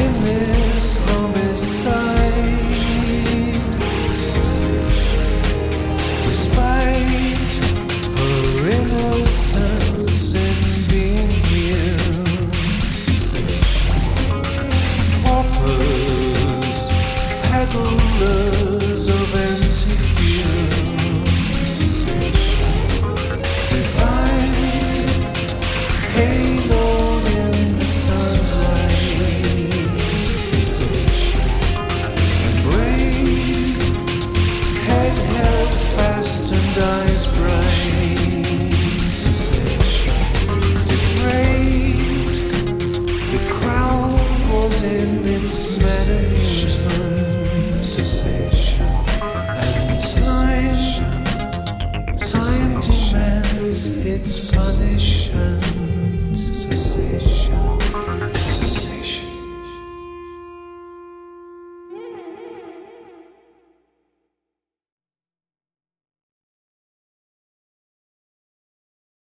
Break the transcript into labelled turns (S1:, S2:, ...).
S1: in this home. done.